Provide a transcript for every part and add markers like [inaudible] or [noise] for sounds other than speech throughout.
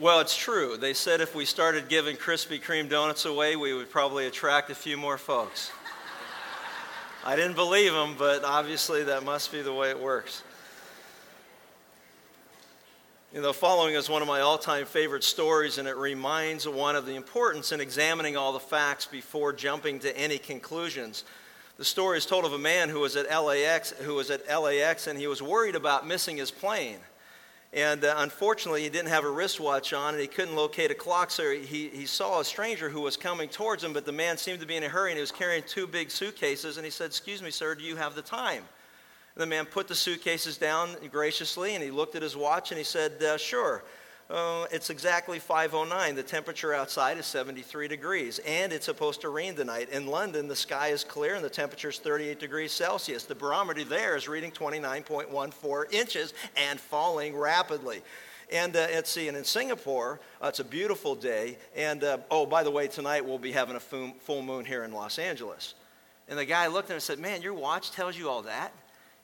Well, it's true. They said if we started giving Krispy Kreme donuts away, we would probably attract a few more folks. I didn't believe them, but obviously that must be the way it works. You know, following is one of my all time favorite stories, and it reminds one of the importance in examining all the facts before jumping to any conclusions. The story is told of a man who was at LAX, who was at LAX, and he was worried about missing his plane. And uh, unfortunately, he didn't have a wristwatch on and he couldn't locate a clock, so he, he saw a stranger who was coming towards him, but the man seemed to be in a hurry and he was carrying two big suitcases. And he said, Excuse me, sir, do you have the time? And the man put the suitcases down graciously and he looked at his watch and he said, uh, Sure. Uh, it's exactly 509. The temperature outside is 73 degrees, and it's supposed to rain tonight. In London, the sky is clear and the temperature is 38 degrees Celsius. The barometer there is reading 29.14 inches and falling rapidly. And uh, let's see, and in Singapore, uh, it's a beautiful day. And uh, oh, by the way, tonight we'll be having a full moon here in Los Angeles. And the guy looked at him and said, Man, your watch tells you all that?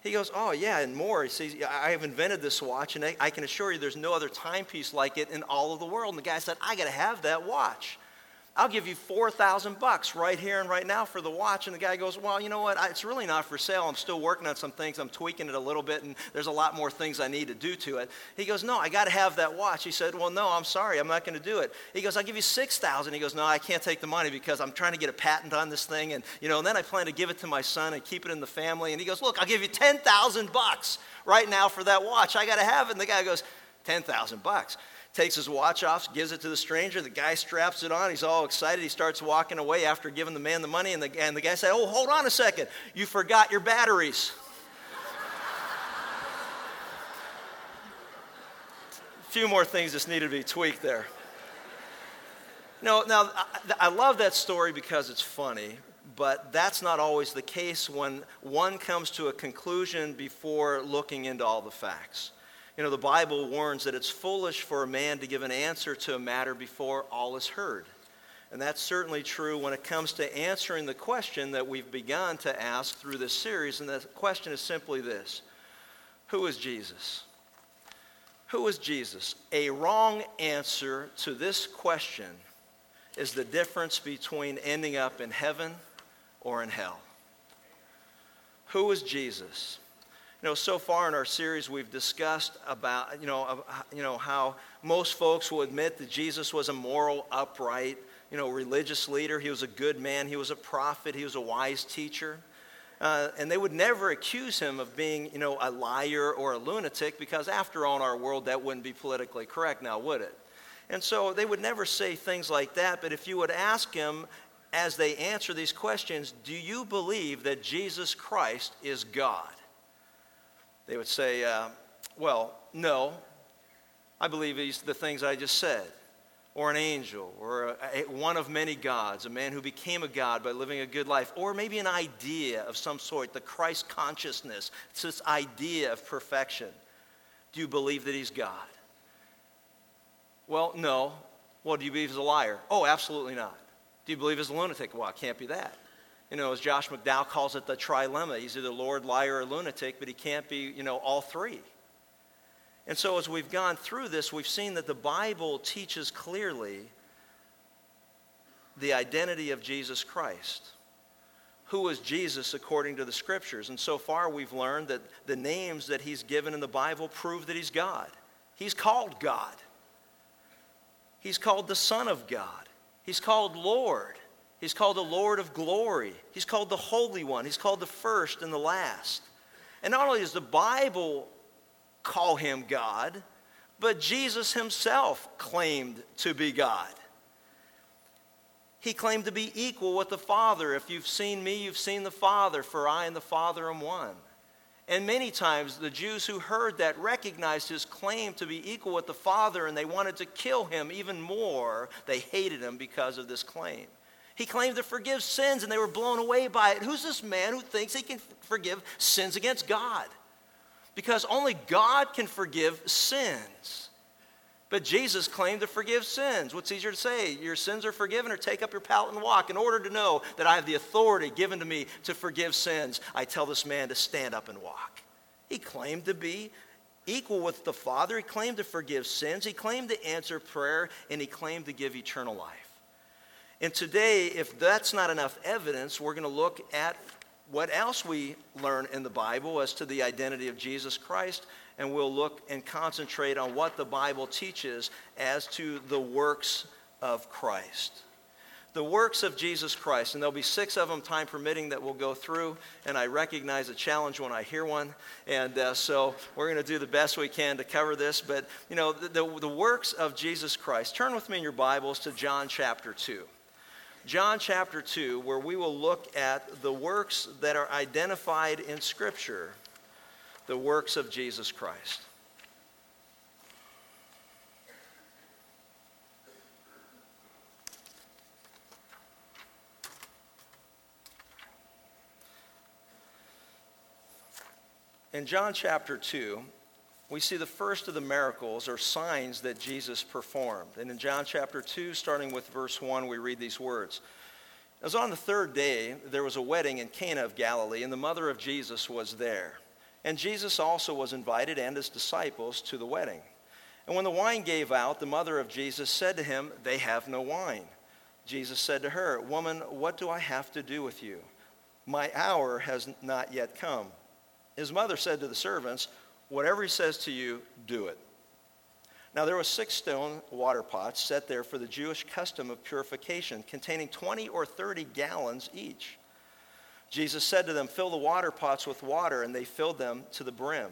He goes, Oh, yeah, and more. He says, I have invented this watch, and I, can assure you there's no other timepiece like it in all of the world. And the guy said, I got to have that watch. I'll give you 4,000 bucks right here and right now for the watch. And the guy goes, Well, you know what? It's really not for sale. I'm still working on some things. I'm tweaking it a little bit, and there's a lot more things I need to do to it. He goes, No, I got to have that watch. He said, Well, no, I'm sorry. I'm not going to do it. He goes, I'll give you 6,000. He goes, No, I can't take the money because I'm trying to get a patent on this thing. And, you know, and then I plan to give it to my son and keep it in the family. And he goes, Look, I'll give you 10,000 bucks right now for that watch. I got to have it. And the guy goes, 10,000 bucks takes his watch off, gives it to the stranger. The guy straps it on. He's all excited. He starts walking away after giving the man the money. And the, and the guy said, Oh, hold on a second. You forgot your batteries. a [laughs] few more things just needed to be tweaked there. No, now, I, I love that story because it's funny, but that's not always the case when one comes to a conclusion before looking into all the facts. You know, the Bible warns that it's foolish for a man to give an answer to a matter before all is heard. And that's certainly true when it comes to answering the question that we've begun to ask through this series. And the question is simply this Who is Jesus? Who is Jesus? A wrong answer to this question is the difference between ending up in heaven or in hell. Who is Jesus? Know, so far in our series, we've discussed about, you know, you know, how most folks will admit that Jesus was a moral, upright, you know, religious leader. He was a good man. He was a prophet. He was a wise teacher. Uh, and they would never accuse him of being, you know, a liar or a lunatic because, after all, in our world, that wouldn't be politically correct now, would it? And so they would never say things like that. But if you would ask him as they answer these questions, do you believe that Jesus Christ is God? They would say, uh, Well, no, I believe he's the things I just said, or an angel, or a, a, one of many gods, a man who became a god by living a good life, or maybe an idea of some sort, the Christ consciousness. It's this idea of perfection. Do you believe that he's God? Well, no. Well, do you believe he's a liar? Oh, absolutely not. Do you believe he's a lunatic? Well, it can't be that. You know, as Josh McDowell calls it, the trilemma. He's either Lord, liar, or lunatic, but he can't be, you know, all three. And so as we've gone through this, we've seen that the Bible teaches clearly the identity of Jesus Christ. Who is Jesus according to the scriptures? And so far we've learned that the names that he's given in the Bible prove that he's God. He's called God. He's called the Son of God. He's called Lord. He's called the Lord of glory. He's called the Holy One. He's called the first and the last. And not only does the Bible call him God, but Jesus himself claimed to be God. He claimed to be equal with the Father. If you've seen me, you've seen the Father, for I and the Father am one. And many times the Jews who heard that recognized his claim to be equal with the Father and they wanted to kill him even more. They hated him because of this claim. He claimed to forgive sins, and they were blown away by it. Who's this man who thinks he can forgive sins against God? Because only God can forgive sins. But Jesus claimed to forgive sins. What's easier to say? Your sins are forgiven, or take up your pallet and walk. In order to know that I have the authority given to me to forgive sins, I tell this man to stand up and walk. He claimed to be equal with the Father. He claimed to forgive sins, he claimed to answer prayer, and he claimed to give eternal life. And today, if that's not enough evidence, we're going to look at what else we learn in the Bible as to the identity of Jesus Christ, and we'll look and concentrate on what the Bible teaches as to the works of Christ. The works of Jesus Christ, and there'll be six of them, time permitting, that we'll go through. And I recognize a challenge when I hear one, and uh, so we're going to do the best we can to cover this. But you know, the, the, the works of Jesus Christ. Turn with me in your Bibles to John chapter two. John chapter 2, where we will look at the works that are identified in Scripture, the works of Jesus Christ. In John chapter 2, we see the first of the miracles or signs that Jesus performed. And in John chapter 2, starting with verse 1, we read these words. As on the third day, there was a wedding in Cana of Galilee, and the mother of Jesus was there. And Jesus also was invited and his disciples to the wedding. And when the wine gave out, the mother of Jesus said to him, They have no wine. Jesus said to her, Woman, what do I have to do with you? My hour has not yet come. His mother said to the servants, Whatever he says to you, do it. Now there were six stone water pots set there for the Jewish custom of purification, containing 20 or 30 gallons each. Jesus said to them, Fill the water pots with water, and they filled them to the brim.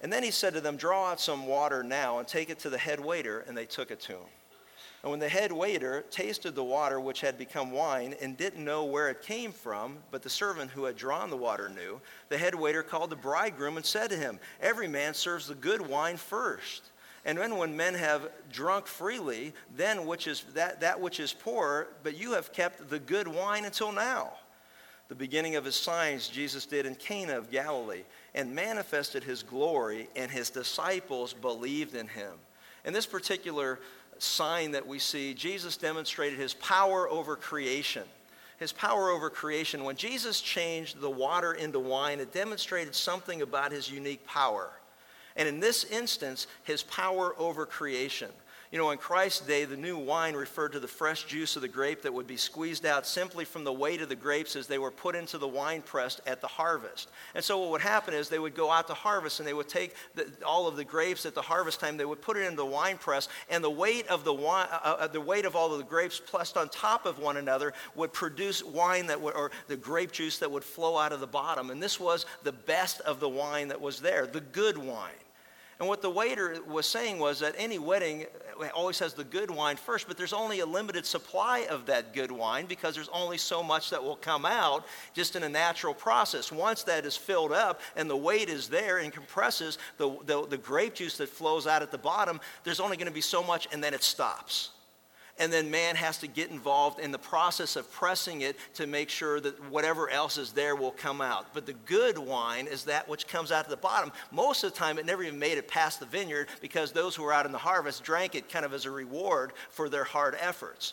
And then he said to them, Draw out some water now and take it to the head waiter, and they took it to him. And when the head waiter tasted the water which had become wine and didn't know where it came from, but the servant who had drawn the water knew, the head waiter called the bridegroom and said to him, Every man serves the good wine first. And then when men have drunk freely, then which is that, that which is poor, but you have kept the good wine until now. The beginning of his signs Jesus did in Cana of Galilee and manifested his glory, and his disciples believed in him. In this particular sign that we see, Jesus demonstrated his power over creation. His power over creation. When Jesus changed the water into wine, it demonstrated something about his unique power. And in this instance, his power over creation. You know, in Christ's day, the new wine referred to the fresh juice of the grape that would be squeezed out simply from the weight of the grapes as they were put into the wine press at the harvest. And so, what would happen is they would go out to harvest and they would take the, all of the grapes at the harvest time, they would put it into the wine press, and the weight of the wine, uh, uh, the weight of all of the grapes pressed on top of one another would produce wine that would, or the grape juice that would flow out of the bottom. And this was the best of the wine that was there, the good wine. And what the waiter was saying was that any wedding always has the good wine first, but there's only a limited supply of that good wine because there's only so much that will come out just in a natural process. Once that is filled up and the weight is there and compresses the, the, the grape juice that flows out at the bottom, there's only going to be so much and then it stops and then man has to get involved in the process of pressing it to make sure that whatever else is there will come out. But the good wine is that which comes out to the bottom. Most of the time, it never even made it past the vineyard because those who were out in the harvest drank it kind of as a reward for their hard efforts.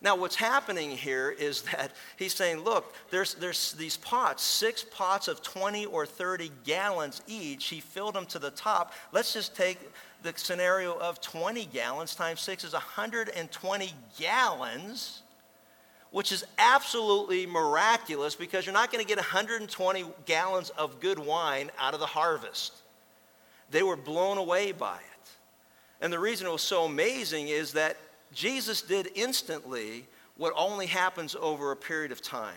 Now, what's happening here is [laughs] that he's saying, look, there's, there's these pots, six pots of 20 or 30 gallons each. He filled them to the top. Let's just take the scenario of 20 gallons times 6 is 120 gallons, which is absolutely miraculous because you're not going to get 120 gallons of good wine out of the harvest. They were blown away by it. And the reason it was so amazing is that Jesus did instantly what only happens over a period of time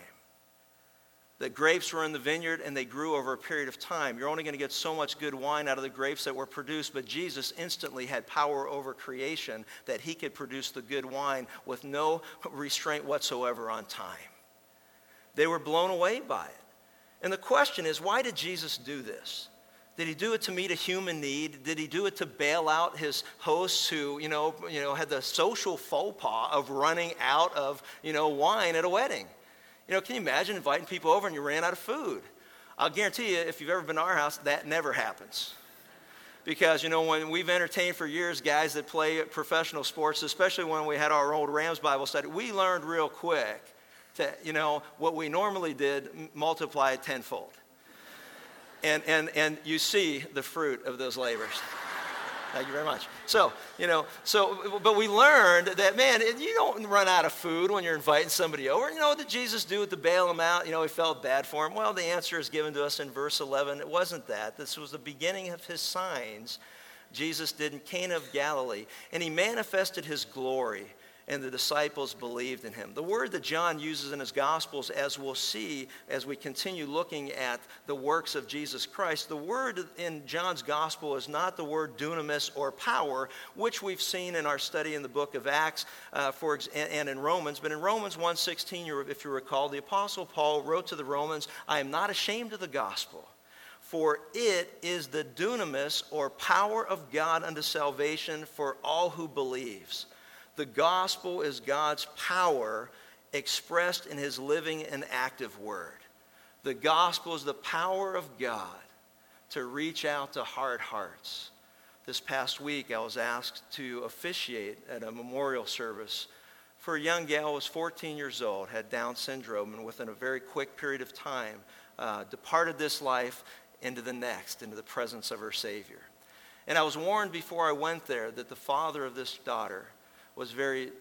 that grapes were in the vineyard and they grew over a period of time. You're only going to get so much good wine out of the grapes that were produced, but Jesus instantly had power over creation that he could produce the good wine with no restraint whatsoever on time. They were blown away by it. And the question is why did Jesus do this? Did he do it to meet a human need? Did he do it to bail out his hosts who, you know, you know, had the social faux pas of running out of, you know, wine at a wedding? You know, can you imagine inviting people over and you ran out of food? I'll guarantee you, if you've ever been to our house, that never happens. Because, you know, when we've entertained for years guys that play professional sports, especially when we had our old Rams Bible study, we learned real quick that, you know, what we normally did, multiply tenfold. and, and, and you see the fruit of those labors. Thank you very much. So, you know, so, but we learned that, man, you don't run out of food when you're inviting somebody over. You know what did Jesus do to bail him out? You know, he felt bad for him. Well, the answer is given to us in verse 11. It wasn't that. This was the beginning of his signs Jesus did in Cana of Galilee, and he manifested his glory and the disciples believed in him. The word that John uses in his Gospels, as we'll see as we continue looking at the works of Jesus Christ, the word in John's Gospel is not the word dunamis or power, which we've seen in our study in the book of Acts uh, for, and in Romans. But in Romans 1.16, if you recall, the Apostle Paul wrote to the Romans, I am not ashamed of the gospel for it is the dunamis or power of God unto salvation for all who believes. The gospel is God's power expressed in his living and active word. The gospel is the power of God to reach out to hard hearts. This past week, I was asked to officiate at a memorial service for a young gal who was 14 years old, had Down syndrome, and within a very quick period of time, uh, departed this life into the next, into the presence of her Savior. And I was warned before I went there that the father of this daughter was very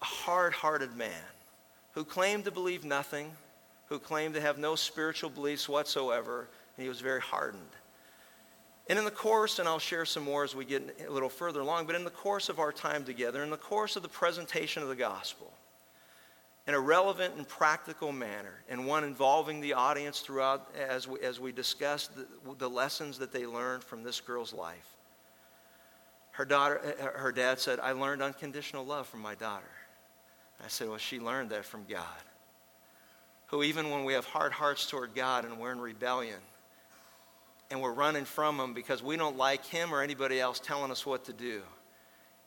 hard-hearted man who claimed to believe nothing, who claimed to have no spiritual beliefs whatsoever, and he was very hardened. And in the course, and I'll share some more as we get a little further along, but in the course of our time together, in the course of the presentation of the gospel, in a relevant and practical manner, and one involving the audience throughout as we, as we discuss the, the lessons that they learned from this girl's life, her, daughter, uh, uh, her dad said, I learned unconditional love from my daughter. I said, Well, she learned that from God. Who, even when we have hard hearts toward God and we're in rebellion and we're running from Him because we don't like Him or anybody else telling us what to do,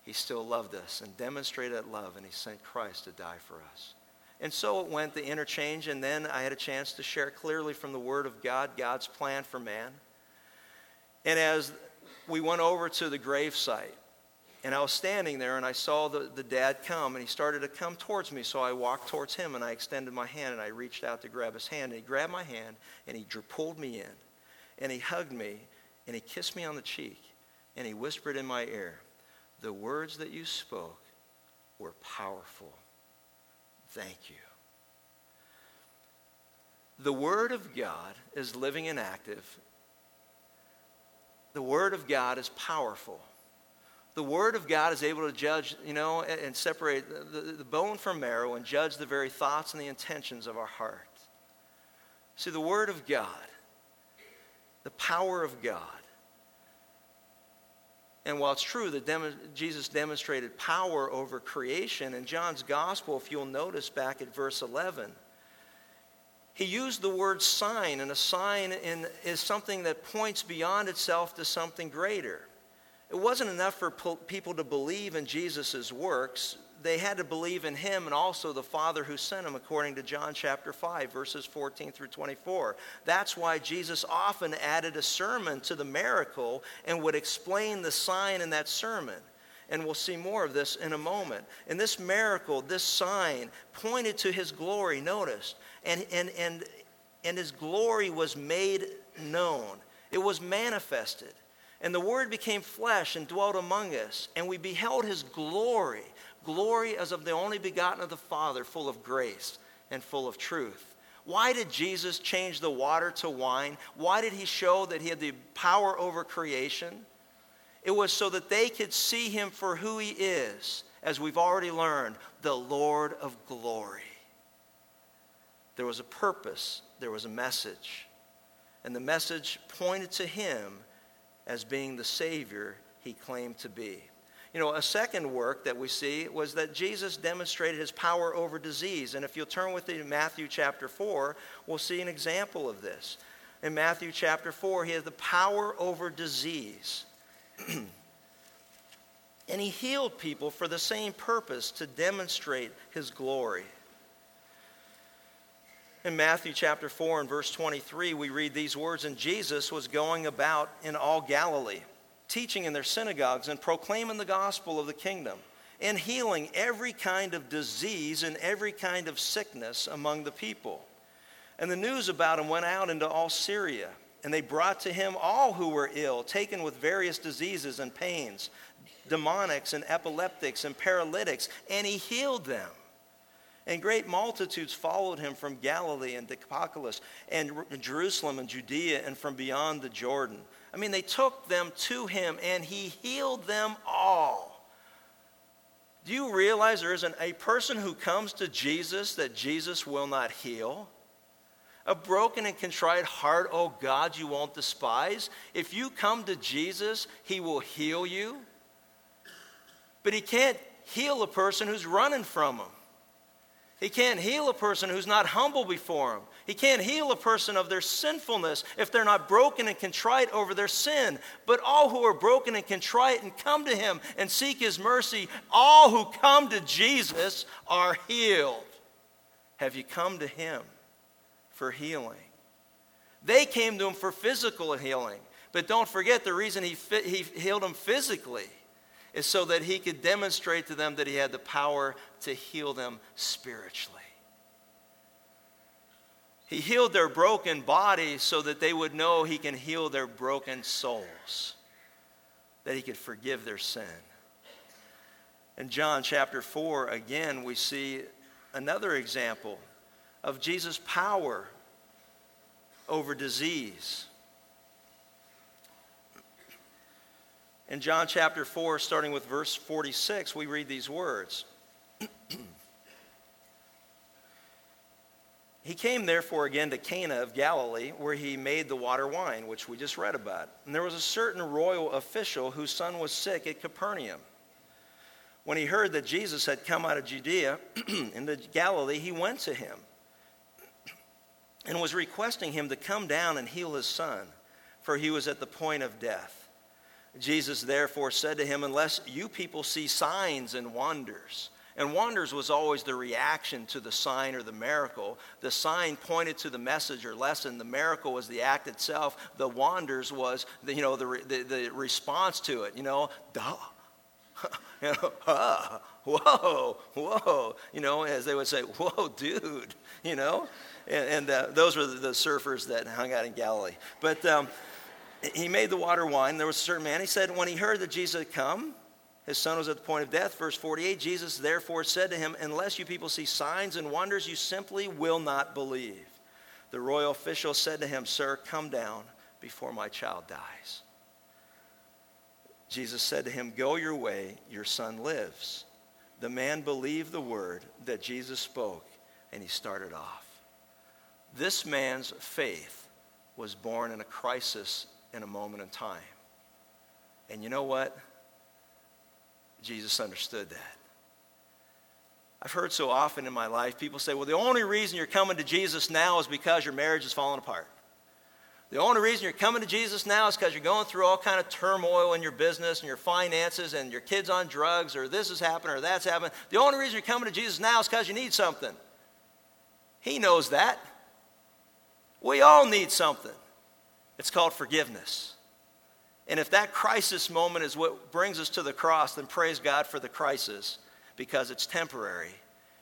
He still loved us and demonstrated that love, and He sent Christ to die for us. And so it went, the interchange, and then I had a chance to share clearly from the Word of God, God's plan for man. And as we went over to the grave site. And I was standing there and I saw the, the dad come and he started to come towards me. So I walked towards him and I extended my hand and I reached out to grab his hand. And he grabbed my hand and he pulled me in. And he hugged me and he kissed me on the cheek. And he whispered in my ear, The words that you spoke were powerful. Thank you. The Word of God is living and active the Word of God is powerful. The Word of God is able to judge, you know, and separate the, the bone from marrow and judge the very thoughts and the intentions of our heart. See, the Word of God, the power of God. And while it's true that dem- Jesus demonstrated power over creation, in John's Gospel, if you'll notice back at verse 11, he used the word sign, and a sign in, is something that points beyond itself to something greater. It wasn't enough for people to believe in Jesus' works. They had to believe in him and also the Father who sent him, according to John chapter 5, verses 14 through 24. That's why Jesus often added a sermon to the miracle and would explain the sign in that sermon and we'll see more of this in a moment. And this miracle, this sign, pointed to his glory, notice. And, and, and, and his glory was made known, it was manifested. And the Word became flesh and dwelt among us, and we beheld his glory glory as of the only begotten of the Father, full of grace and full of truth. Why did Jesus change the water to wine? Why did he show that he had the power over creation? It was so that they could see him for who he is, as we've already learned, the Lord of glory. There was a purpose, there was a message. And the message pointed to him as being the Savior he claimed to be. You know, a second work that we see was that Jesus demonstrated his power over disease. And if you'll turn with me to Matthew chapter 4, we'll see an example of this. In Matthew chapter 4, he has the power over disease. [clears throat] and he healed people for the same purpose to demonstrate his glory. In Matthew chapter 4 and verse 23, we read these words And Jesus was going about in all Galilee, teaching in their synagogues and proclaiming the gospel of the kingdom, and healing every kind of disease and every kind of sickness among the people. And the news about him went out into all Syria And they brought to him all who were ill, taken with various diseases and pains, demonics and epileptics and paralytics, and he healed them. And great multitudes followed him from Galilee and Decapolis and Jerusalem and Judea and from beyond the Jordan. I mean, they took them to him and he healed them all. Do you realize there isn't a person who comes to Jesus that Jesus will not heal? A broken and contrite heart, oh God, you won't despise. If you come to Jesus, he will heal you. But he can't heal a person who's running from him. He can't heal a person who's not humble before him. He can't heal a person of their sinfulness if they're not broken and contrite over their sin. But all who are broken and contrite and come to him and seek his mercy, all who come to Jesus are healed. Have you come to him for healing? They came to him for physical healing. But don't forget the reason he, he healed them physically is so that he could demonstrate to them that he had the power to heal them spiritually. He healed their broken bodies so that they would know he can heal their broken souls, that he could forgive their sin. In John chapter 4, again, we see another example of Jesus' power over disease. In John chapter 4, starting with verse 46, we read these words. [clears throat] he came therefore again to Cana of Galilee, where he made the water wine, which we just read about. And there was a certain royal official whose son was sick at Capernaum. When he heard that Jesus had come out of Judea [clears throat] into Galilee, he went to him [clears throat] and was requesting him to come down and heal his son, for he was at the point of death. Jesus therefore said to him, Unless you people see signs and wonders, and wonders was always the reaction to the sign or the miracle. The sign pointed to the message or lesson. The miracle was the act itself. The wonders was the, you know, the, the, the response to it. You know, duh. [laughs] you know, ah, whoa, whoa. You know, as they would say, whoa, dude. You know, and, and uh, those were the, surfers that hung out in Galilee. But um, he made the water wine. There was a certain man. He said, when he heard that Jesus had come, his son was at the point of death. Verse 48 Jesus therefore said to him, Unless you people see signs and wonders, you simply will not believe. The royal official said to him, Sir, come down before my child dies. Jesus said to him, Go your way, your son lives. The man believed the word that Jesus spoke, and he started off. This man's faith was born in a crisis in a moment in time. And you know what? Jesus understood that. I've heard so often in my life people say, well, the only reason you're coming to Jesus now is because your marriage is falling apart. The only reason you're coming to Jesus now is because you're going through all kind of turmoil in your business and your finances and your kids on drugs or this has happened or that's happened. The only reason you're coming to Jesus now is because you need something. He knows that. We all need something. It's called forgiveness. And if that crisis moment is what brings us to the cross, then praise God for the crisis because it's temporary.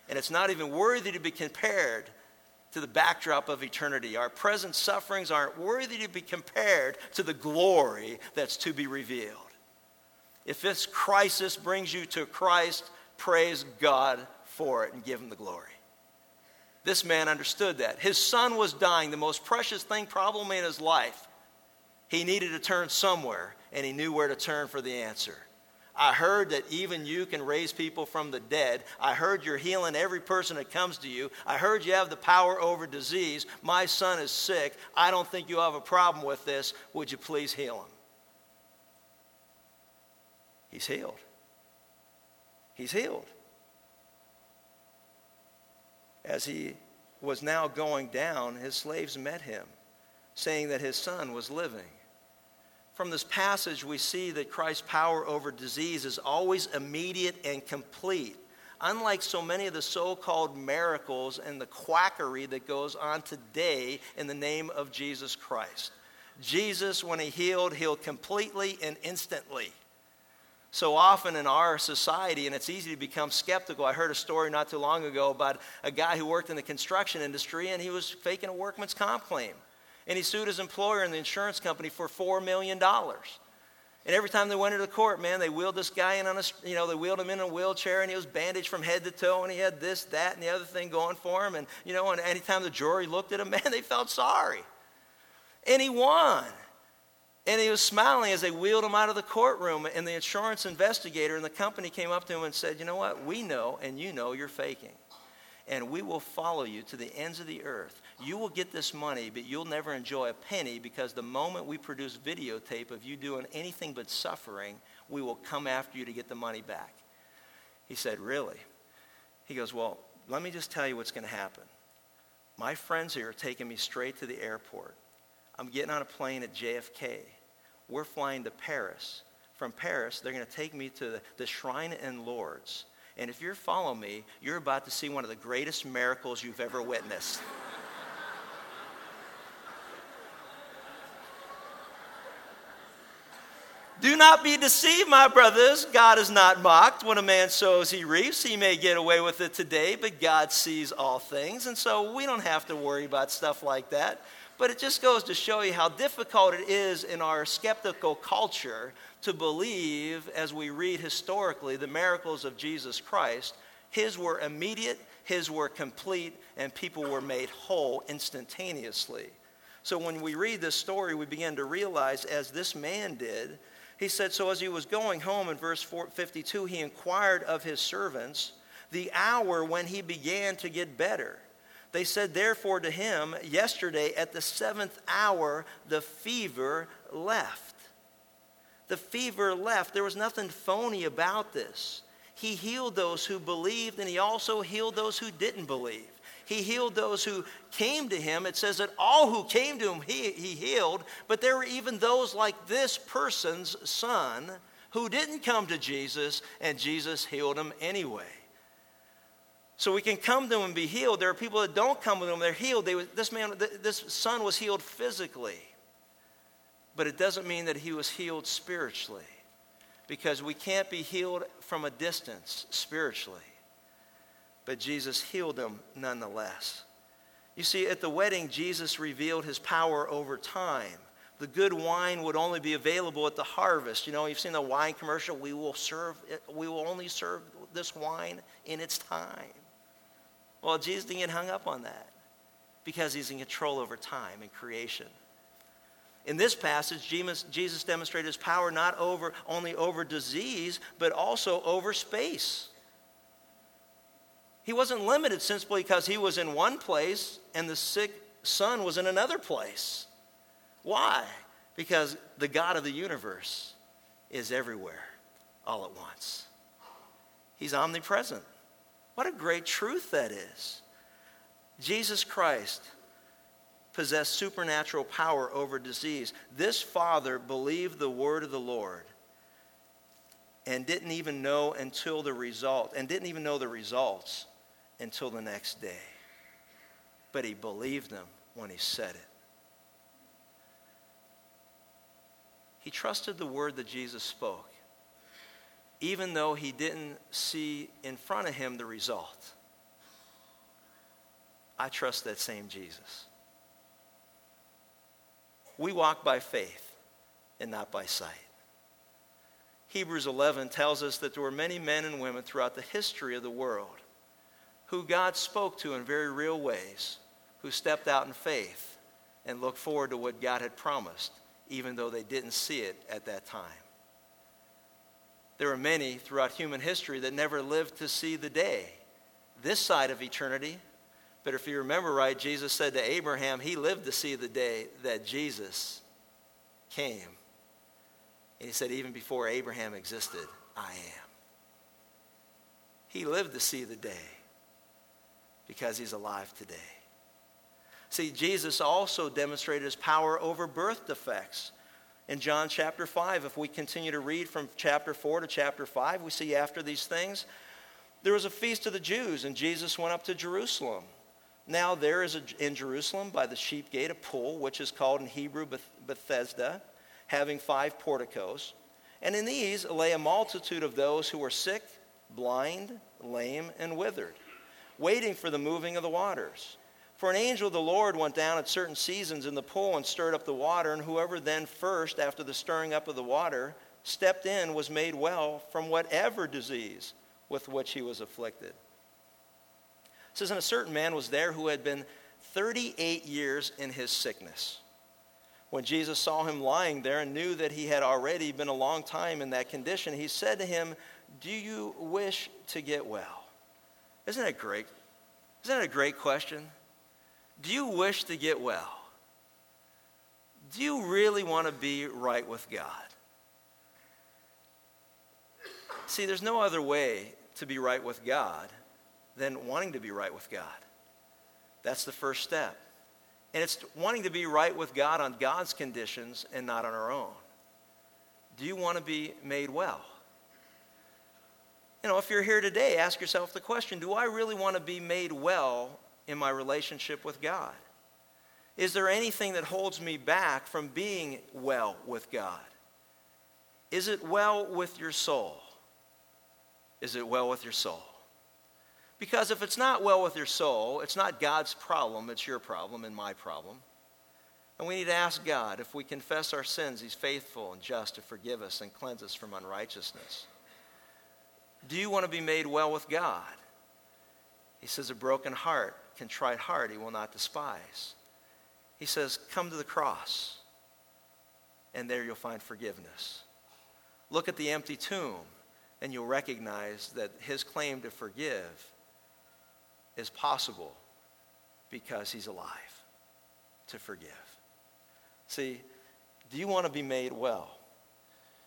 And it's not even worthy to be compared to the backdrop of eternity. Our present sufferings aren't worthy to be compared to the glory that's to be revealed. If this crisis brings you to Christ, praise God for it and give him the glory. This man understood that. His son was dying, the most precious thing probably in his life. He needed to turn somewhere, and he knew where to turn for the answer. I heard that even you can raise people from the dead. I heard you're healing every person that comes to you. I heard you have the power over disease. My son is sick. I don't think you have a problem with this. Would you please heal him? He's healed. He's healed as he was now going down, his slaves met him, saying that his son was living. From this passage, we see that Christ's power over disease is always immediate and complete, unlike so many of the so called miracles and the quackery that goes on today in the name of Jesus Christ. Jesus, when he healed, healed completely and instantly so often in our society, and it's easy to become skeptical. I heard a story not too long ago about a guy who worked in the construction industry and he was faking a workman's comp claim. And he sued his employer and the insurance company for $4 million. And every time they went into the court, man, they wheeled this guy in on a, you know, they wheeled him in a wheelchair and he was bandaged from head to toe and he had this, that, and the other thing going for him. And, you know, and anytime the jury looked at him, [laughs] man, they felt sorry. And he won. And he was smiling as they wheeled him out of the courtroom. And the insurance investigator and the company came up to him and said, You know what? We know and you know you're faking. And we will follow you to the ends of the earth. You will get this money, but you'll never enjoy a penny because the moment we produce videotape of you doing anything but suffering, we will come after you to get the money back. He said, Really? He goes, Well, let me just tell you what's going to happen. My friends here are taking me straight to the airport. I'm getting on a plane at JFK. We're flying to Paris. From Paris, they're going to take me to the, Shrine in Lourdes. And if you're following me, you're about to see one of the greatest miracles you've ever witnessed. [laughs] Do not be deceived, my brothers. God is not mocked. When a man sows, he reaps. He may get away with it today, but God sees all things. And so we don't have to worry about stuff like that. But it just goes to show you how difficult it is in our skeptical culture to believe, as we read historically, the miracles of Jesus Christ. His were immediate, his were complete, and people were made whole instantaneously. So when we read this story, we begin to realize, as this man did, he said, So as he was going home in verse 52, he inquired of his servants the hour when he began to get better. They said, therefore, to him, yesterday at the seventh hour, the fever left. The fever left. There was nothing phony about this. He healed those who believed, and he also healed those who didn't believe. He healed those who came to him. It says that all who came to him, he, he healed, but there were even those like this person's son who didn't come to Jesus, and Jesus healed him anyway. So we can come to him and be healed. There are people that don't come to him, they're healed. They, this man, this son was healed physically, but it doesn't mean that he was healed spiritually because we can't be healed from a distance spiritually but Jesus healed them nonetheless. You see, at the wedding, Jesus revealed his power over time. The good wine would only be available at the harvest. You know, you've seen the wine commercial. We will serve. We will only serve this wine in its time. Well, Jesus didn't get hung up on that because he's in control over time and creation. In this passage, Jesus demonstrated his power not over, only over disease, but also over space. He wasn't limited simply because he was in one place and the sick son was in another place. Why? Because the God of the universe is everywhere all at once. He's omnipresent. What a great truth that is. Jesus Christ possessed supernatural power over disease. This father believed the word of the Lord and didn't even know until the result and didn't even know the results until the next day. But he believed them when he said it. He trusted the word that Jesus spoke, even though he didn't see in front of him the result. I trust that same Jesus. We walk by faith and not by sight. Hebrews 11 tells us that there were many men and women throughout the history of the world who God spoke to in very real ways, who stepped out in faith and looked forward to what God had promised, even though they didn't see it at that time. There are many throughout human history that never lived to see the day, this side of eternity. But if you remember right, Jesus said to Abraham, he lived to see the day that Jesus came. And he said, even before Abraham existed, I am. He lived to see the day because he's alive today. See, Jesus also demonstrated his power over birth defects. In John chapter 5, if we continue to read from chapter 4 to chapter 5, we see after these things, there was a feast of the Jews, and Jesus went up to Jerusalem. Now, there is a, in Jerusalem by the sheep gate a pool, which is called in Hebrew Bethesda, having five porticos. And in these lay a multitude of those who were sick, blind, lame, and withered waiting for the moving of the waters. For an angel of the Lord went down at certain seasons in the pool and stirred up the water, and whoever then first, after the stirring up of the water, stepped in was made well from whatever disease with which he was afflicted. It says, And a certain man was there who had been 38 years in his sickness. When Jesus saw him lying there and knew that he had already been a long time in that condition, he said to him, Do you wish to get well? Isn't that great? Isn't that a great question? Do you wish to get well? Do you really want to be right with God? See, there's no other way to be right with God than wanting to be right with God. That's the first step. And it's wanting to be right with God on God's conditions and not on our own. Do you want to be made well? You know, if you're here today, ask yourself the question Do I really want to be made well in my relationship with God? Is there anything that holds me back from being well with God? Is it well with your soul? Is it well with your soul? Because if it's not well with your soul, it's not God's problem, it's your problem and my problem. And we need to ask God if we confess our sins, He's faithful and just to forgive us and cleanse us from unrighteousness. Do you want to be made well with God? He says, A broken heart, contrite heart, He will not despise. He says, Come to the cross, and there you'll find forgiveness. Look at the empty tomb, and you'll recognize that His claim to forgive is possible because he's alive to forgive. See, do you want to be made well?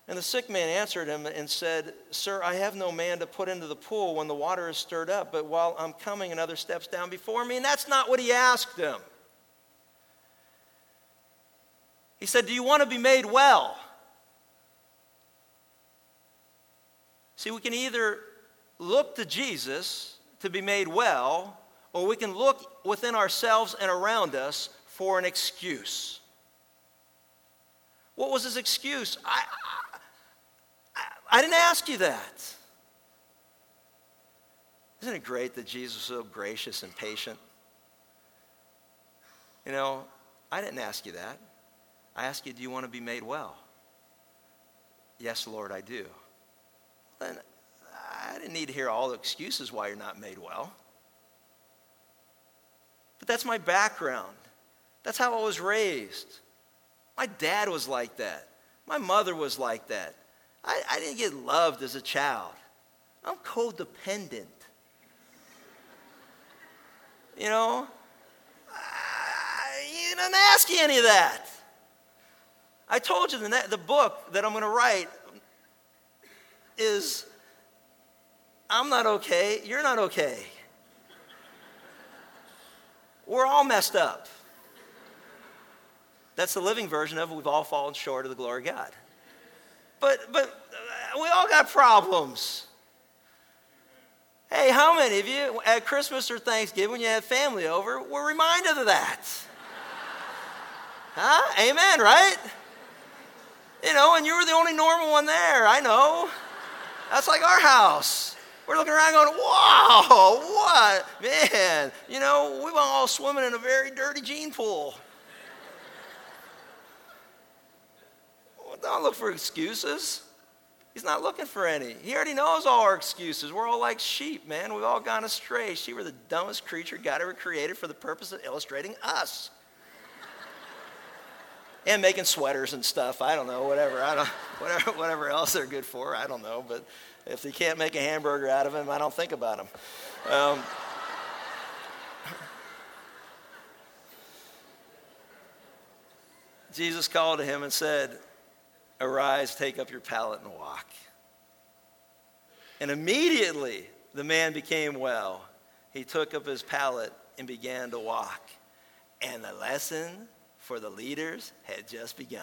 And the sick man answered him and said, Sir, I have no man to put into the pool when the water is stirred up, but while I'm coming, another steps down before me. And that's not what he asked him. He said, Do you want to be made well? See, we can either look to Jesus to be made well, or we can look within ourselves and around us for an excuse. What was his excuse? I, I, didn't ask you that. Isn't it great that Jesus was so gracious and patient? You know, I didn't ask you that. I asked you, do you want to be made well? Yes, Lord, I do. Then I didn't need to hear all the excuses why you're not made well. But that's my background. That's how I was raised. My dad was like that. My mother was like that. I, I didn't get loved as a child. I'm codependent. You know? I, you didn't ask you any of that. I told you the, the book that I'm going to write is I'm not okay. You're not okay. We're all messed up. That's the living version of. We've all fallen short of the glory of God. But, but uh, we all got problems. Hey, how many of you at Christmas or Thanksgiving when you have family over were reminded of that? huh? Amen, right? You know, and you were the only normal one there. I know. That's like our house. We're looking around going, wow, what? Man, you know, we were all swimming in a very dirty gene pool. Don't look for excuses. He's not looking for any. He already knows all our excuses. We're all like sheep, man. We've all gone astray. Sheep were the dumbest creature God ever created for the purpose of illustrating us. [laughs] and making sweaters and stuff. I don't know, whatever. I don't, [laughs] whatever, whatever else they're good for. I don't know, but if they can't make a hamburger out of him, I don't think about him. Um, [laughs] Jesus called to him and said, Arise, take up your pallet and walk. And immediately the man became well. He took up his pallet and began to walk. And the lesson for the leaders had just begun.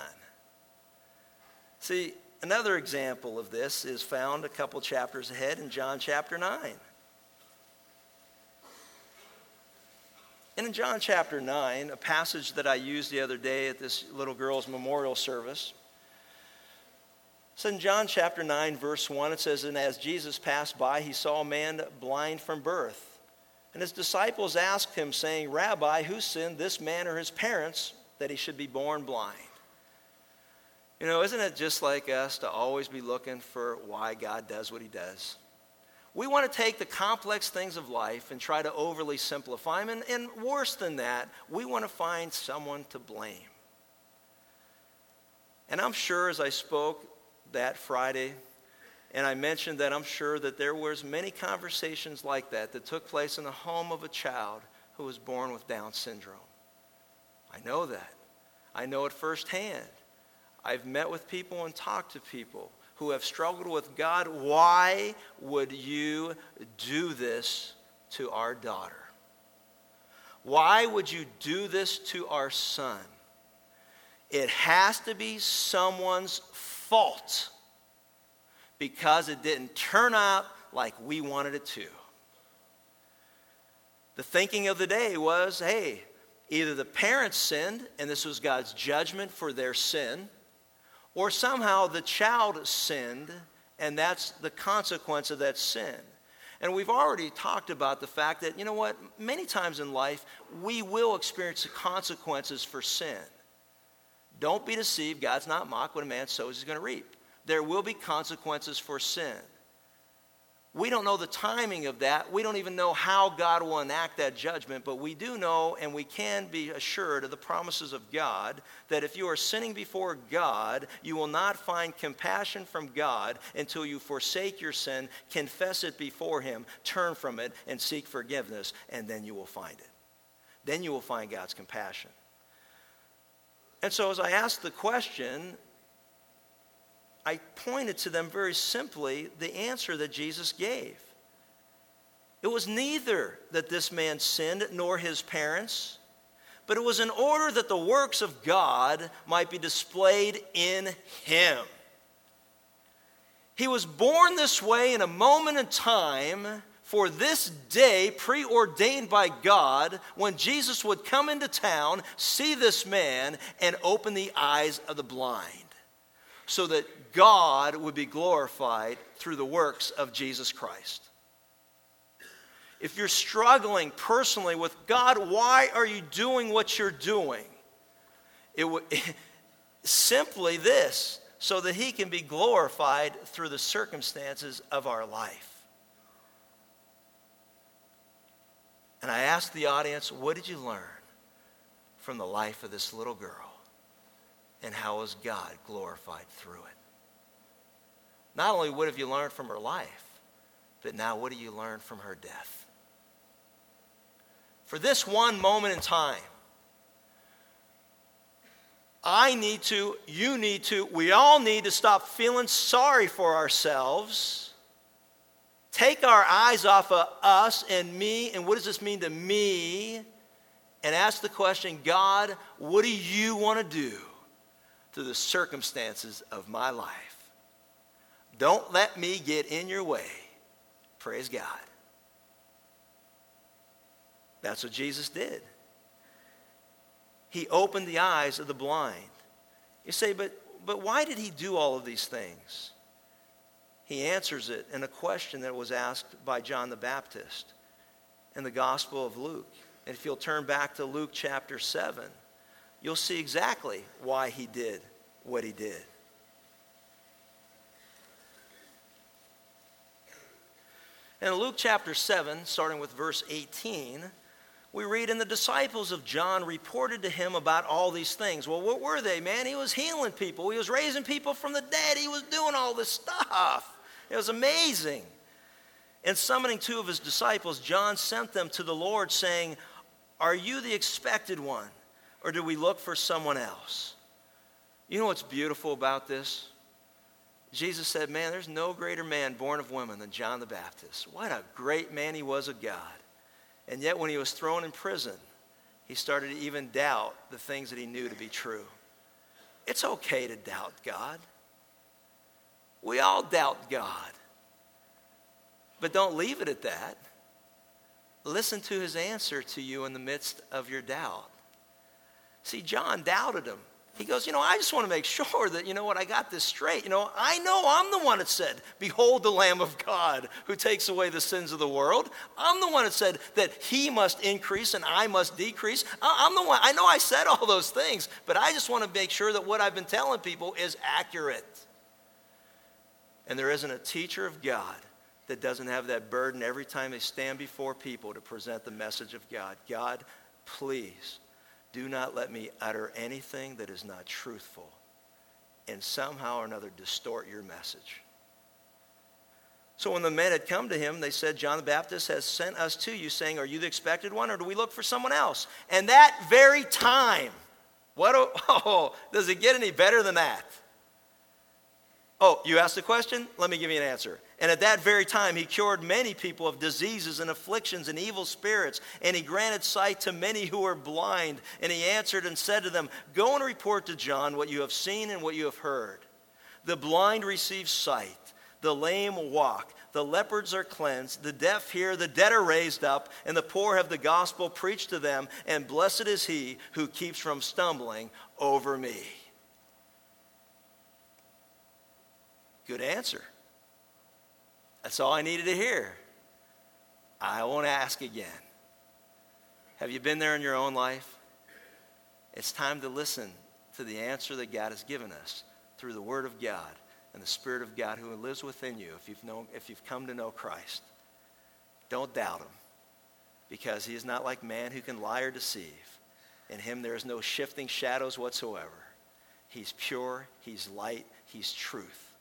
See, Another example of this is found a couple chapters ahead in John chapter 9. And in John chapter 9, a passage that I used the other day at this little girl's memorial service, so in John chapter 9, verse 1, it says, And as Jesus passed by, he saw a man blind from birth. And his disciples asked him, saying, Rabbi, who sinned, this man or his parents, that he should be born blind? You know, isn't it just like us to always be looking for why God does what he does? We want to take the complex things of life and try to overly simplify them. And, and worse than that, we want to find someone to blame. And I'm sure as I spoke that Friday, and I mentioned that I'm sure that there was many conversations like that that took place in the home of a child who was born with Down syndrome. I know that. I know it firsthand. I've met with people and talked to people who have struggled with God. Why would you do this to our daughter? Why would you do this to our son? It has to be someone's fault because it didn't turn out like we wanted it to. The thinking of the day was hey, either the parents sinned and this was God's judgment for their sin, or somehow the child sinned, and that's the consequence of that sin. And we've already talked about the fact that, you know what, many times in life, we will experience the consequences for sin. Don't be deceived. God's not mocked. What a man sows, he's going to reap. There will be consequences for sin. We don't know the timing of that. We don't even know how God will enact that judgment, but we do know and we can be assured of the promises of God that if you are sinning before God, you will not find compassion from God until you forsake your sin, confess it before Him, turn from it, and seek forgiveness, and then you will find it. Then you will find God's compassion. And so, as I asked the question, I pointed to them very simply the answer that Jesus gave. It was neither that this man sinned nor his parents, but it was in order that the works of God might be displayed in him. He was born this way in a moment in time for this day preordained by God when Jesus would come into town, see this man, and open the eyes of the blind so that God would be glorified through the works of Jesus Christ. If you're struggling personally with God, why are you doing what you're doing? It would [laughs] simply this so that he can be glorified through the circumstances of our life. And I asked the audience, what did you learn from the life of this little girl? And how was God glorified through it? Not only what have you learned from her life, but now what do you learn from her death? For this one moment in time, I need to, you need to, we all need to stop feeling sorry for ourselves. Take our eyes off of us and me, and what does this mean to me? And ask the question God, what do you want to do to the circumstances of my life? Don't let me get in your way. Praise God. That's what Jesus did. He opened the eyes of the blind. You say, but, but why did he do all of these things? He answers it in a question that was asked by John the Baptist in the Gospel of Luke. And if you'll turn back to Luke chapter 7, you'll see exactly why he did what he did. In Luke chapter 7, starting with verse 18, we read, And the disciples of John reported to him about all these things. Well, what were they, man? He was healing people, he was raising people from the dead, he was doing all this stuff. It was amazing. And summoning two of his disciples, John sent them to the Lord, saying, Are you the expected one, or do we look for someone else? You know what's beautiful about this? Jesus said, Man, there's no greater man born of woman than John the Baptist. What a great man he was of God. And yet, when he was thrown in prison, he started to even doubt the things that he knew to be true. It's okay to doubt God. We all doubt God. But don't leave it at that. Listen to his answer to you in the midst of your doubt. See, John doubted him. He goes, You know, I just want to make [laughs] sure that, you know what, I got this straight. You know, I know I'm the one that said, Behold the Lamb of God who takes away the sins of the world. I'm the one that said that he must increase and I must decrease. I'm the one, I know I said all those things, but I just want to make sure that what I've been telling people is accurate. And there isn't a teacher of God that doesn't have that burden every time they stand before people to present the message of God. God, please do not let me utter anything that is not truthful and somehow or another distort your message. So when the men had come to him, they said, John the Baptist has sent us to you, saying, Are you the expected one, or do we look for someone else? And that very time, what, [laughs] oh, does it get any better than that? Oh, you asked a question? Let me give you an answer. And at that very time, he cured many people of diseases and afflictions and evil spirits, and he granted sight to many who were blind. And he answered and said to them, Go and report to John what you have seen and what you have heard. The blind receive sight, the lame walk, the lepers are cleansed, the deaf hear, the dead are raised up, and the poor have the gospel preached to them. And blessed is he who keeps from stumbling over me. Good answer. That's all I needed to hear. I won't ask again. Have you been there in your own life? It's time to listen to the answer that God has given us through the Word of God and the Spirit of God who lives within you if you've, known, if you've come to know Christ. Don't doubt Him because He is not like man who can lie or deceive. In Him there is no shifting shadows whatsoever. He's pure, He's light, He's truth.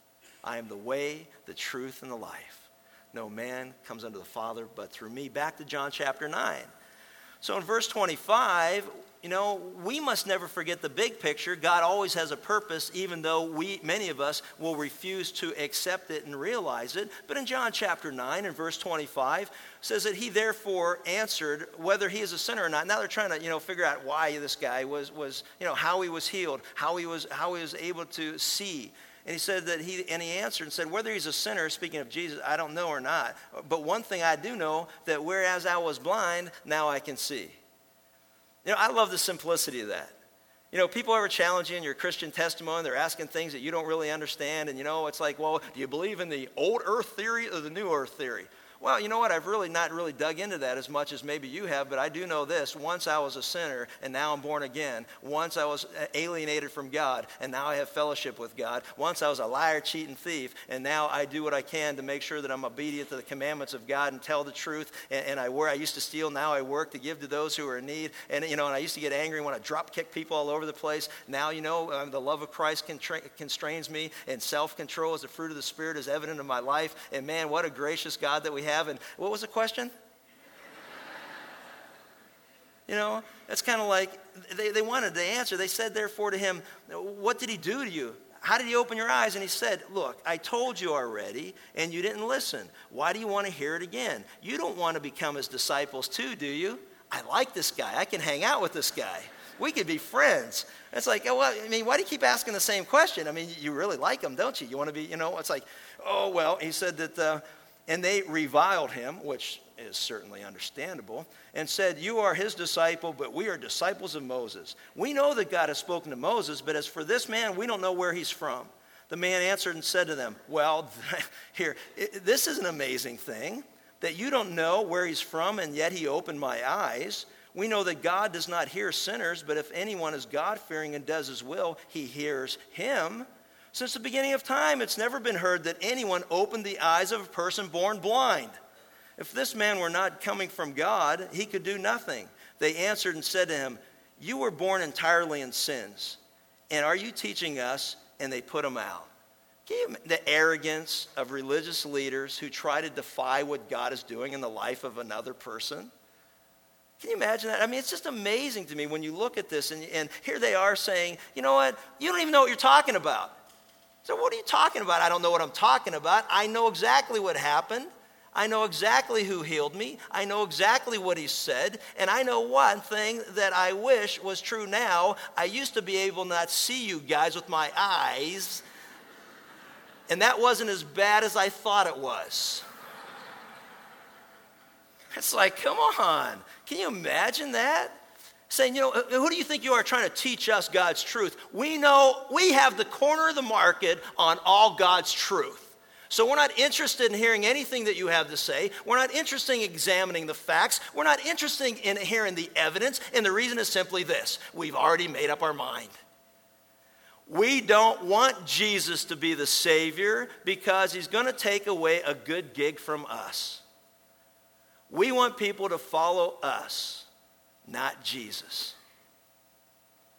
I am the way, the truth, and the life. No man comes unto the Father but through me. Back to John chapter 9. So in verse 25, you know, we must never forget the big picture. God always has a purpose, even though we, many of us, will refuse to accept it and realize it. But in John chapter 9 and verse 25, says that he therefore answered whether he is a sinner or not. Now they're trying to, you know, figure out why this guy was, was you know, how he was healed, how he was, how he was able to see. And he said that he, and he answered and said, whether he's a sinner, speaking of Jesus, I don't know or not. But one thing I do know, that whereas I was blind, now I can see. You know, I love the simplicity of that. You know, people ever challenging your Christian testimony, they're asking things that you don't really understand. And, you know, it's like, well, do you believe in the old earth theory or the new earth theory? Well, you know what? I've really not really dug into that as much as maybe you have, but I do know this. Once I was a sinner, and now I'm born again. Once I was alienated from God, and now I have fellowship with God. Once I was a liar, cheat, and thief, and now I do what I can to make sure that I'm obedient to the commandments of God and tell the truth. And, and I. I used to steal, now I work to give to those who are in need. And you know, and I used to get angry when I drop kick people all over the place. Now, you know, um, the love of Christ constrains me, and self-control as the fruit of the Spirit is evident in my life. And man, what a gracious God that we have And what was the question? You know, that's kind of like they, they wanted the answer. They said, therefore, to him, What did he do to you? How did he open your eyes? And he said, Look, I told you already, and you didn't listen. Why do you want to hear it again? You don't want to become his disciples too, do you? I like this guy. I can hang out with this guy. We could be friends. It's like, oh, well, I mean, why do you keep asking the same question? I mean, you really like him, don't you? You want to be, you know, it's like, oh, well, he said that. Uh, and they reviled him, which is certainly understandable, and said, You are his disciple, but we are disciples of Moses. We know that God has spoken to Moses, but as for this man, we don't know where he's from. The man answered and said to them, Well, [laughs] here, this is an amazing thing that you don't know where he's from, and yet he opened my eyes. We know that God does not hear sinners, but if anyone is God fearing and does his will, he hears him. Since the beginning of time, it's never been heard that anyone opened the eyes of a person born blind. If this man were not coming from God, he could do nothing. They answered and said to him, You were born entirely in sins, and are you teaching us? And they put him out. The arrogance of religious leaders who try to defy what God is doing in the life of another person. Can you imagine that? I mean, it's just amazing to me when you look at this, and, and here they are saying, You know what? You don't even know what you're talking about. So, what are you talking about? I don't know what I'm talking about. I know exactly what happened. I know exactly who healed me. I know exactly what he said. And I know one thing that I wish was true now. I used to be able to not see you guys with my eyes. And that wasn't as bad as I thought it was. It's like, come on. Can you imagine that? Saying, you know, uh, who do you think you are trying to teach us God's truth? We know we have the corner of the market on all God's truth. So we're not interested in hearing anything that you have to say. We're not interested in examining the facts. We're not interested in hearing the evidence. And the reason is simply this we've already made up our mind. We don't want Jesus to be the Savior because he's going to take away a good gig from us. We want people to follow us, not Jesus.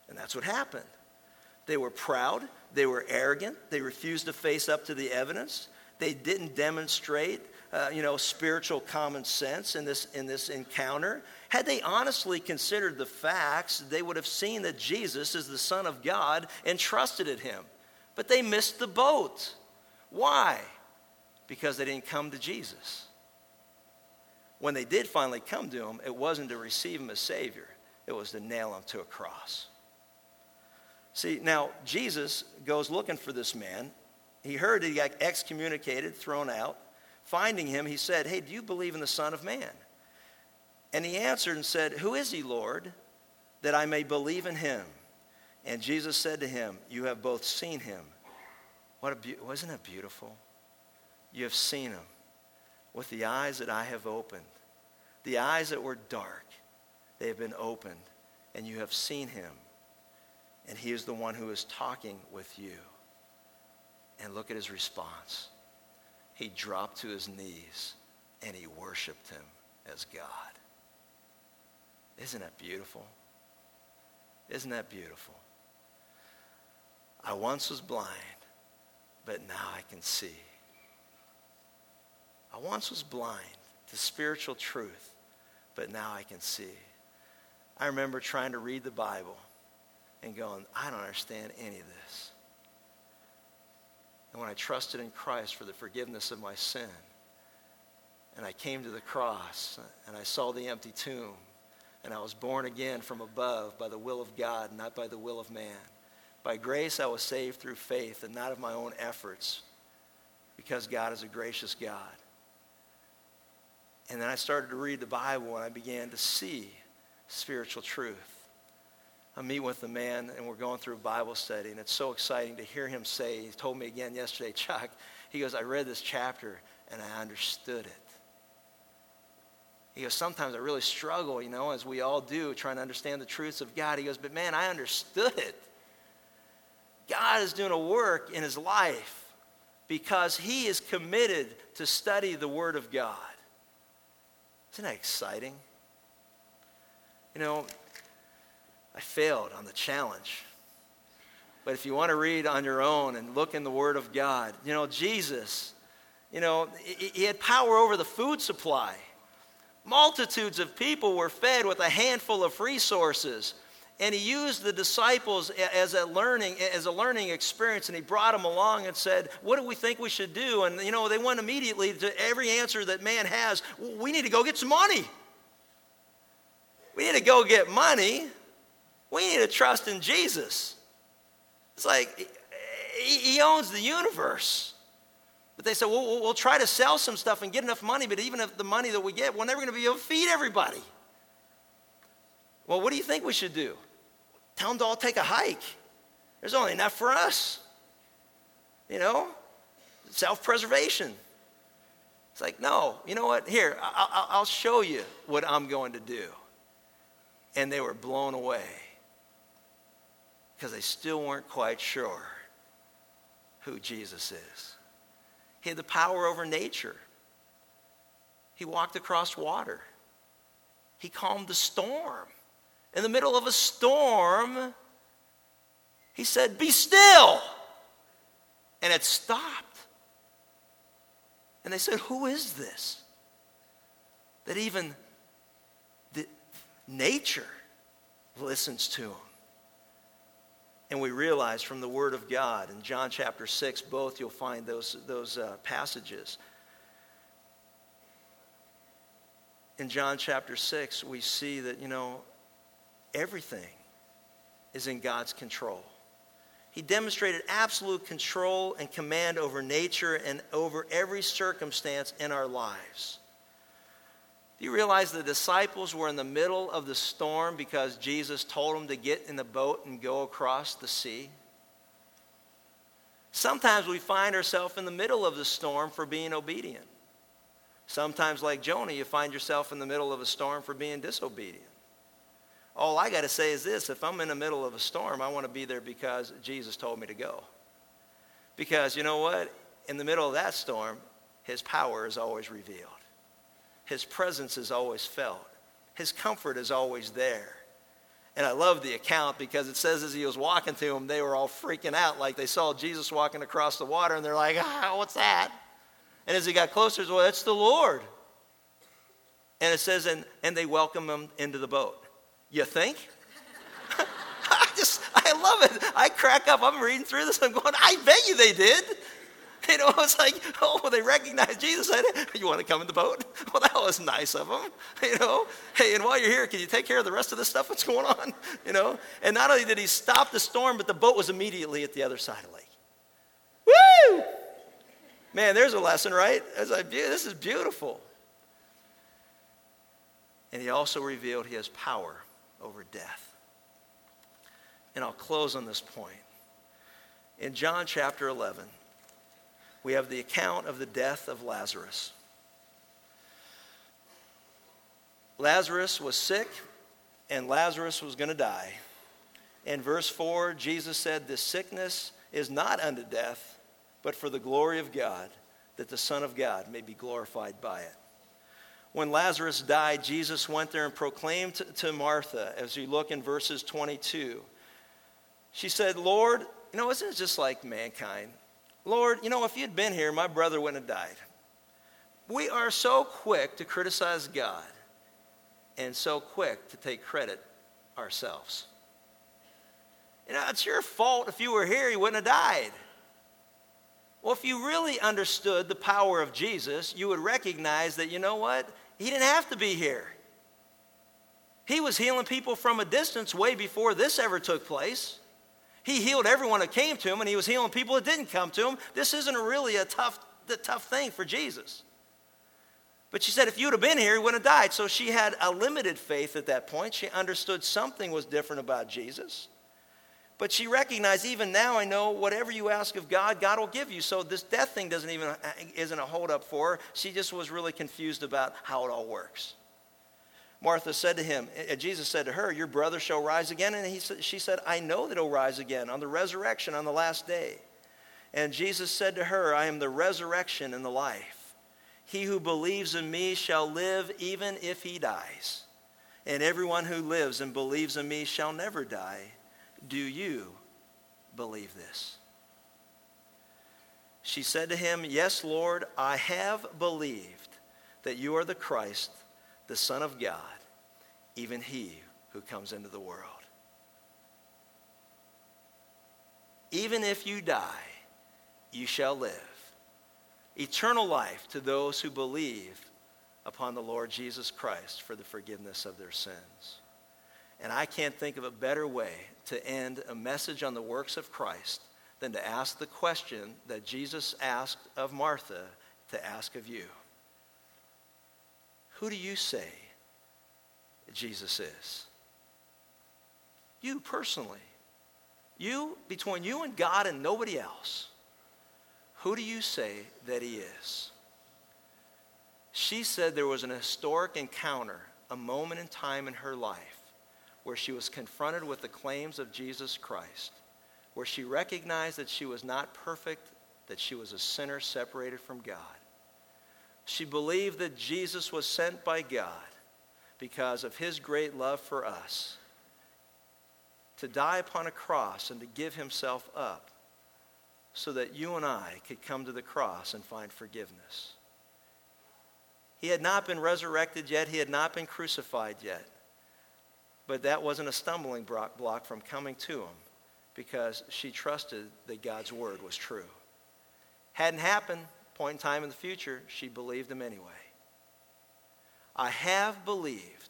And that's what happened. They were proud, they were arrogant, they refused to face up to the evidence, they didn't demonstrate, uh, you know, spiritual common sense in this, in this encounter. Had they honestly considered the facts, they would have seen that Jesus is the Son of God and trusted in him. But they missed the boat. Why? Because they didn't come to Jesus. When they did finally come to him, it wasn't to receive him as Savior, it was to nail him to a cross. See, now Jesus goes looking for this man, he heard he got excommunicated, thrown out. Finding him, he said, Hey, do you believe in the Son of Man? And he answered and said, Who is he, Lord, that I may believe in him? And Jesus said to him, You have both seen him. What a be- wasn't it beautiful? You have seen him with the eyes that I have opened. The eyes that were dark, they have been opened, and you have seen him. And he is the one who is talking with you. And look at his response. He dropped to his knees and he worshiped him as God. Isn't that beautiful? Isn't that beautiful? I once was blind, but now I can see. I once was blind to spiritual truth, but now I can see. I remember trying to read the Bible and going, I don't understand any of this. And when I trusted in Christ for the forgiveness of my sin, and I came to the cross, and I saw the empty tomb, and I was born again from above by the will of God, not by the will of man. By grace, I was saved through faith and not of my own efforts, because God is a gracious God. And then I started to read the Bible, and I began to see spiritual truth. I meet with a man and we're going through Bible study, and it's so exciting to hear him say, he told me again yesterday, [laughs] Chuck, he goes, I read this chapter and I understood it. He goes, sometimes I really struggle, you know, as we all do, trying to understand the truths of God. He goes, but man, I understood it. God is doing a work in his life because he is committed to study the Word of God. Isn't that exciting? You know, I failed on the challenge. But if you want to read on your own and look in the Word of God, you know, Jesus, you know, he had power over the food supply. Multitudes of people were fed with a handful of resources. And he used the disciples as a learning, as a learning experience, and he brought them along and said, What do we think we should do? And you know, they went immediately to every answer that man has. We need to go get some money. We need to go get money we need to trust in Jesus. It's like he owns the universe. But they said, well, we'll try to sell some stuff and get enough money, but even if the money that we get, we're never going to be able to feed everybody. Well, what do you think we should do? Tell them to all take a hike. There's only enough for us. You know, self preservation. It's like, no, you know what? Here, I'll show you what I'm going to do. And they were blown away because they still weren't quite sure who Jesus is. He had the power over nature. He walked across water. He calmed the storm. In the middle of a storm, he said, Be still. And it stopped. And they said, Who is this? That even the nature listens to him. And we realize from the Word of God in John chapter 6, both you'll find those, those uh, passages. In John chapter 6, we see that, you know, everything is in God's control. He demonstrated absolute control and command over nature and over every circumstance in our lives. Do you realize the disciples were in the middle of the storm because Jesus told them to get in the boat and go across the sea? Sometimes we find ourselves in the middle of the storm for being obedient. Sometimes, like Jonah, you find yourself in the middle of a storm for being disobedient. All I got to say is this if I'm in the middle of a storm, I want to be there because Jesus told me to go. Because you know what? In the middle of that storm, his power is always revealed, his presence is always felt, his comfort is always there. And I love the account because it says as he was walking to them, they were all freaking out like they saw Jesus walking across the water and they're like, ah, what's that? And as he got closer, well, it's the Lord. And it says, and, and they welcome him into the boat. You think? [laughs] I just, I love it. I crack up. I'm reading through this. I'm going, I bet you they did. [laughs] You know, it's like, [laughs] oh, they recognized Jesus. i said, you want to come in the boat? Well, that was nice of them. You know, hey, and while you're here, can you take care of the rest of the stuff that's going on? You know, and not only did he stop the storm, but the boat was immediately at the other side of the lake. Woo! Man, there's a lesson, right? Like, this is beautiful. And he also revealed he has power over death. And I'll close on this point. In John chapter 11, we have the account of the death of Lazarus. Lazarus was sick, and Lazarus was going to die. In verse 4, Jesus said, This sickness is not unto death, but for the glory of God, that the Son of God may be glorified by it when Lazarus died, Jesus went there and proclaimed to Martha, as you look in verses 22. She said, Lord, you know, isn't it just like mankind? Lord, you know, if you'd been here, my brother wouldn't have died. We are so quick to criticize God and so quick to take credit ourselves. You know, it's your fault if you were here, he wouldn't have died. Well, if you really understood the power of Jesus, you would recognize that, you know what? He didn't have to be here. He was healing people from a distance way before this ever took place. He healed everyone that came to him, and he was healing people that didn't come to him. This isn't really a tough, a tough thing for Jesus. But she said, if you would have been here, he wouldn't have died. So she had a limited faith at that point. She understood something was different about Jesus. But she recognized, even now, I know whatever you ask of God, God will give you. So this death thing doesn't even uh, isn't a holdup for her. She just was really confused about how it all works. Martha said to him, uh, uh, Jesus said to her, Your brother shall rise again. And he, she said, I know that he'll rise again on the resurrection on the last day. And Jesus said to her, I am the resurrection and the life. He who believes in me shall live even if he dies. And everyone who lives and believes in me shall never die. Do you believe this? She said to him, Yes, Lord, I have believed that you are the Christ, the Son of God, even he who comes into the world. Even if you die, you shall live. Eternal life to those who believe upon the Lord Jesus Christ for the forgiveness of their sins. And I can't think of a better way to end a message on the works of Christ than to ask the question that Jesus asked of Martha to ask of you. Who do you say Jesus is? You personally. You, between you and God and nobody else. Who do you say that he is? She said there was an historic encounter, a moment in time in her life where she was confronted with the claims of Jesus Christ, where she recognized that she was not perfect, that she was a sinner separated from God. She believed that Jesus was sent by God because of his great love for us to die upon a cross and to give himself up so that you and I could come to the cross and find forgiveness. He had not been resurrected yet, he had not been crucified yet. But that wasn't a stumbling block from coming to him because she trusted that God's word was true. Hadn't happened, point in time in the future, she believed him anyway. I have believed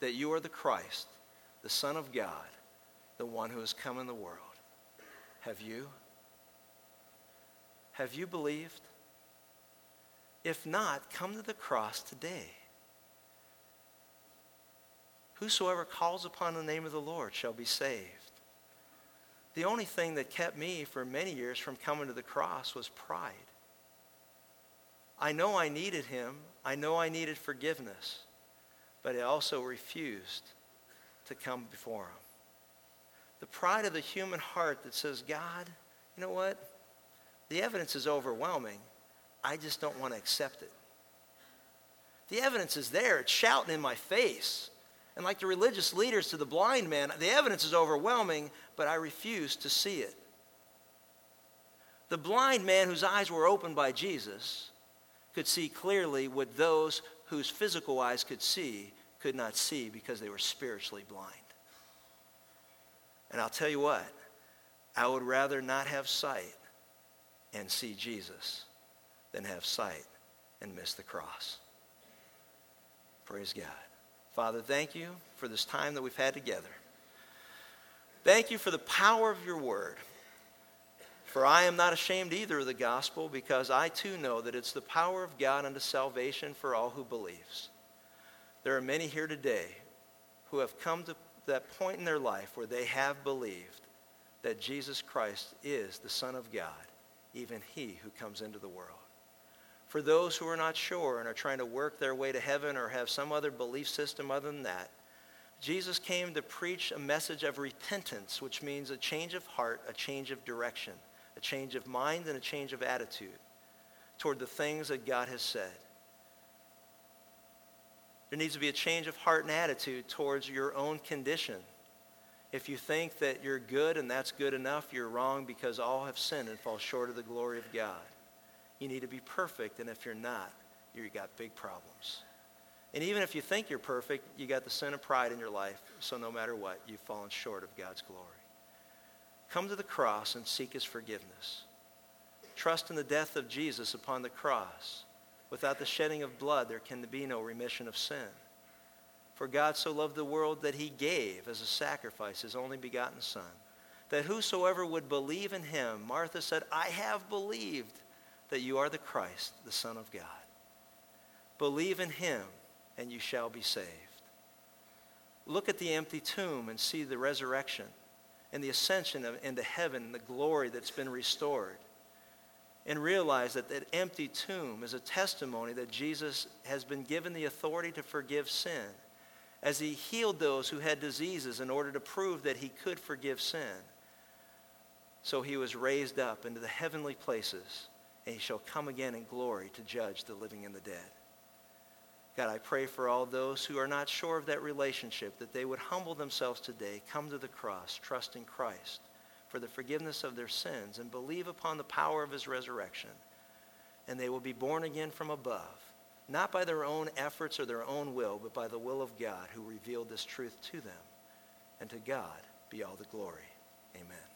that you are the Christ, the Son of God, the one who has come in the world. Have you? Have you believed? If not, come to the cross today. Whosoever calls upon the name of the Lord shall be saved. The only thing that kept me for many years from coming to the cross was pride. I know I needed him. I know I needed forgiveness. But I also refused to come before him. The pride of the human heart that says, God, you know what? The evidence is overwhelming. I just don't want to accept it. The evidence is there. It's shouting in my face. And like the religious leaders to the blind man, the evidence is overwhelming, but I refuse to see it. The blind man whose eyes were opened by Jesus could see clearly what those whose physical eyes could see could not see because they were spiritually blind. And I'll tell you what, I would rather not have sight and see Jesus than have sight and miss the cross. Praise God. Father, thank you for this time that we've had together. Thank you for the power of your word. For I am not ashamed either of the gospel, because I too know that it's the power of God unto salvation for all who believes. There are many here today who have come to that point in their life where they have believed that Jesus Christ is the Son of God, even he who comes into the world. For those who are not sure and are trying to work their way to heaven or have some other belief system other than that, Jesus came to preach a message of repentance, which means a change of heart, a change of direction, a change of mind, and a change of attitude toward the things that God has said. There needs to be a change of heart and attitude towards your own condition. If you think that you're good and that's good enough, you're wrong because all have sinned and fall short of the glory of God. You need to be perfect, and if you're not, you've got big problems. And even if you think you're perfect, you got the sin of pride in your life, so no matter what, you've fallen short of God's glory. Come to the cross and seek his forgiveness. Trust in the death of Jesus upon the cross. Without the shedding of blood, there can be no remission of sin. For God so loved the world that he gave as a sacrifice his only begotten Son, that whosoever would believe in him, Martha said, I have believed that you are the Christ, the Son of God. Believe in him, and you shall be saved. Look at the empty tomb and see the resurrection and the ascension of, into heaven, the glory that's been restored. And realize that that empty tomb is a testimony that Jesus has been given the authority to forgive sin as he healed those who had diseases in order to prove that he could forgive sin. So he was raised up into the heavenly places and he shall come again in glory to judge the living and the dead. God, I pray for all those who are not sure of that relationship, that they would humble themselves today, come to the cross, trust in Christ for the forgiveness of their sins, and believe upon the power of his resurrection. And they will be born again from above, not by their own efforts or their own will, but by the will of God who revealed this truth to them. And to God be all the glory. Amen.